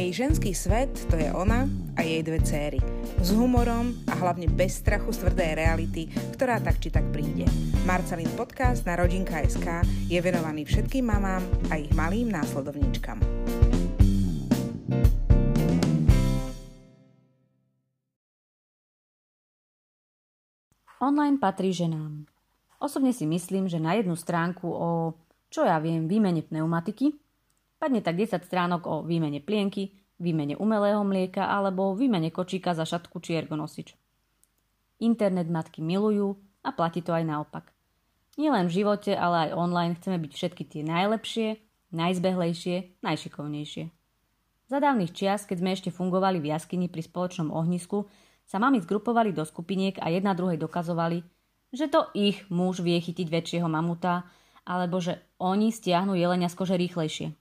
Jej ženský svet to je ona a jej dve céry. S humorom a hlavne bez strachu z tvrdej reality, ktorá tak či tak príde. Marcelin podcast na Rodinka.sk je venovaný všetkým mamám a ich malým následovníčkam. Online patrí ženám. Osobne si myslím, že na jednu stránku o, čo ja viem, výmene pneumatiky Padne tak 10 stránok o výmene plienky, výmene umelého mlieka alebo výmene kočíka za šatku či ergonosič. Internet matky milujú a platí to aj naopak. Nielen v živote, ale aj online chceme byť všetky tie najlepšie, najzbehlejšie, najšikovnejšie. Za dávnych čias, keď sme ešte fungovali v jaskyni pri spoločnom ohnisku, sa mami zgrupovali do skupiniek a jedna druhej dokazovali, že to ich muž vie chytiť väčšieho mamuta, alebo že oni stiahnu jelenia z kože rýchlejšie.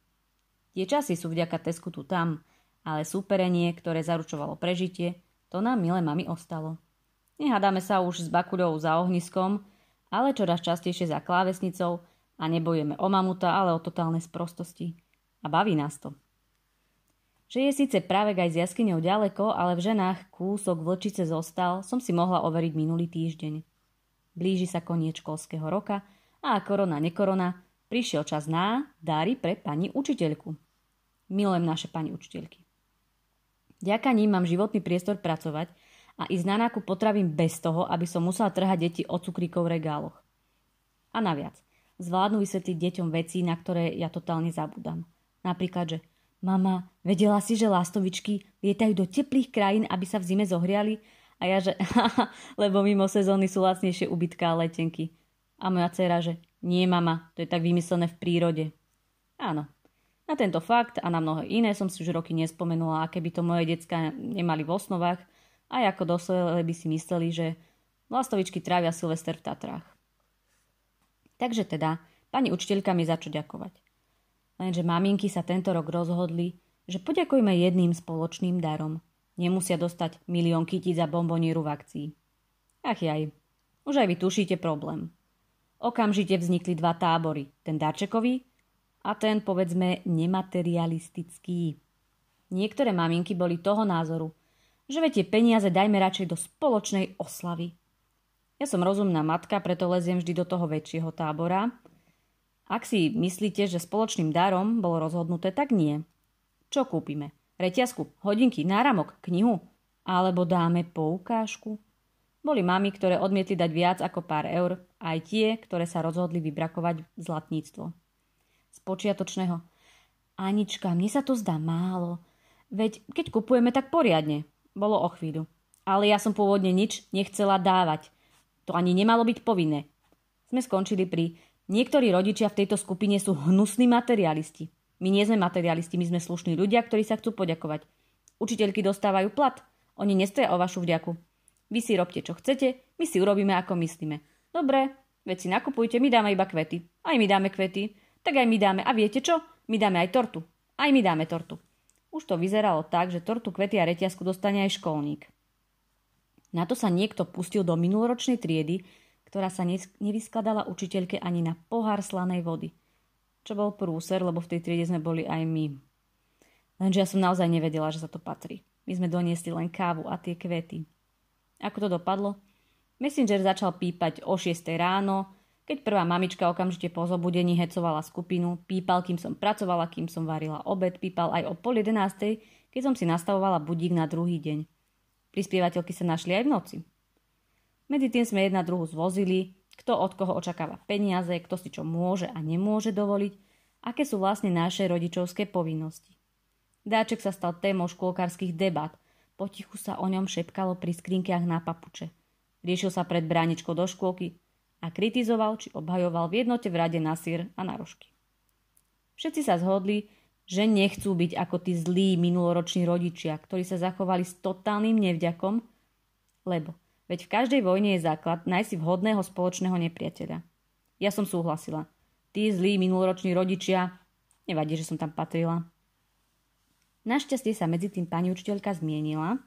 Tie časy sú vďaka Tesku tu tam, ale súperenie, ktoré zaručovalo prežitie, to nám milé mami ostalo. Nehádame sa už s bakuľou za ohniskom, ale čoraz častejšie za klávesnicou a nebojeme o mamuta, ale o totálne sprostosti. A baví nás to. Že je síce práve aj s jaskyňou ďaleko, ale v ženách kúsok vlčice zostal, som si mohla overiť minulý týždeň. Blíži sa koniec školského roka a korona nekorona, Prišiel čas na dáry pre pani učiteľku. Milujem naše pani učiteľky. Ďaka ním mám životný priestor pracovať a ísť na nákup potravín bez toho, aby som musela trhať deti od cukríkov v regáloch. A naviac, zvládnu vysvetliť deťom veci, na ktoré ja totálne zabudám. Napríklad, že mama, vedela si, že lastovičky lietajú do teplých krajín, aby sa v zime zohriali? A ja, že lebo mimo sezóny sú lacnejšie ubytka a letenky. A moja dcera, že nie, mama, to je tak vymyslené v prírode. Áno. Na tento fakt a na mnohé iné som si už roky nespomenula, a keby to moje decka nemali v osnovách, aj ako doslele by si mysleli, že lastovičky trávia Silvester v Tatrách. Takže teda, pani učiteľka mi za ďakovať. Lenže maminky sa tento rok rozhodli, že poďakujme jedným spoločným darom. Nemusia dostať milión kytíc za bombonieru v akcii. Ach jaj, už aj vy tušíte problém. Okamžite vznikli dva tábory. Ten darčekový a ten, povedzme, nematerialistický. Niektoré maminky boli toho názoru, že tie peniaze dajme radšej do spoločnej oslavy. Ja som rozumná matka, preto leziem vždy do toho väčšieho tábora. Ak si myslíte, že spoločným darom bolo rozhodnuté, tak nie. Čo kúpime? Reťazku, hodinky, náramok, knihu? Alebo dáme poukážku? Boli mamy, ktoré odmietli dať viac ako pár eur, aj tie, ktoré sa rozhodli vybrakovať zlatníctvo. Z počiatočného Anička, mne sa to zdá málo. Veď keď kupujeme, tak poriadne. Bolo o chvíľu. Ale ja som pôvodne nič nechcela dávať. To ani nemalo byť povinné. Sme skončili pri Niektorí rodičia v tejto skupine sú hnusní materialisti. My nie sme materialisti, my sme slušní ľudia, ktorí sa chcú poďakovať. Učiteľky dostávajú plat. Oni nestoja o vašu vďaku. Vy si robte, čo chcete, my si urobíme, ako myslíme. Dobre, veď si nakupujte, my dáme iba kvety. Aj my dáme kvety. Tak aj my dáme. A viete čo? My dáme aj tortu. Aj my dáme tortu. Už to vyzeralo tak, že tortu, kvety a reťazku dostane aj školník. Na to sa niekto pustil do minuloročnej triedy, ktorá sa nevyskladala učiteľke ani na pohár slanej vody. Čo bol prúser, lebo v tej triede sme boli aj my. Lenže ja som naozaj nevedela, že sa to patrí. My sme doniesli len kávu a tie kvety. Ako to dopadlo? Messenger začal pípať o 6 ráno, keď prvá mamička okamžite po zobudení hecovala skupinu, pípal, kým som pracovala, kým som varila obed, pípal aj o pol jedenástej, keď som si nastavovala budík na druhý deň. Prispievateľky sa našli aj v noci. Medzi tým sme jedna druhu zvozili, kto od koho očakáva peniaze, kto si čo môže a nemôže dovoliť, aké sú vlastne naše rodičovské povinnosti. Dáček sa stal témou škôlkarských debat – Potichu sa o ňom šepkalo pri skrinkiach na papuče. Riešil sa pred bráničkou do škôlky a kritizoval či obhajoval v jednote v rade na sír a na rožky. Všetci sa zhodli, že nechcú byť ako tí zlí minuloroční rodičia, ktorí sa zachovali s totálnym nevďakom, lebo veď v každej vojne je základ nájsť vhodného spoločného nepriateľa. Ja som súhlasila. Tí zlí minuloroční rodičia, nevadí, že som tam patrila. Našťastie sa medzi tým pani učiteľka zmienila,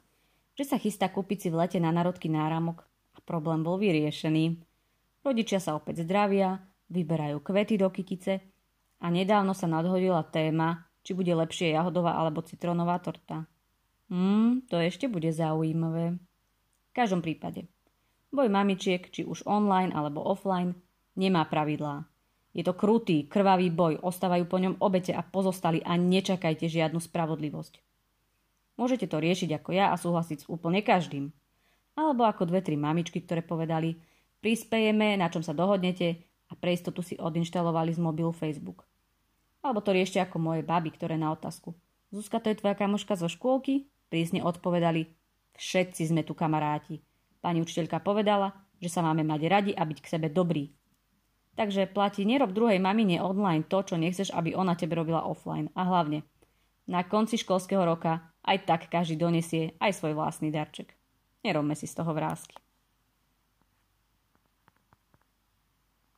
že sa chystá kúpiť si v lete na narodky náramok a problém bol vyriešený. Rodičia sa opäť zdravia, vyberajú kvety do kytice a nedávno sa nadhodila téma, či bude lepšie jahodová alebo citronová torta. Hmm, to ešte bude zaujímavé. V každom prípade, boj mamičiek, či už online alebo offline, nemá pravidlá. Je to krutý, krvavý boj, ostávajú po ňom obete a pozostali a nečakajte žiadnu spravodlivosť. Môžete to riešiť ako ja a súhlasiť s úplne každým. Alebo ako dve, tri mamičky, ktoré povedali, prispejeme, na čom sa dohodnete a pre istotu si odinštalovali z mobilu Facebook. Alebo to riešte ako moje baby, ktoré na otázku. Zuzka, to je tvoja kamoška zo škôlky? Prísne odpovedali, všetci sme tu kamaráti. Pani učiteľka povedala, že sa máme mať radi a byť k sebe dobrí. Takže platí, nerob druhej mamine online to, čo nechceš, aby ona tebe robila offline. A hlavne, na konci školského roka aj tak každý donesie aj svoj vlastný darček. Nerobme si z toho vrázky.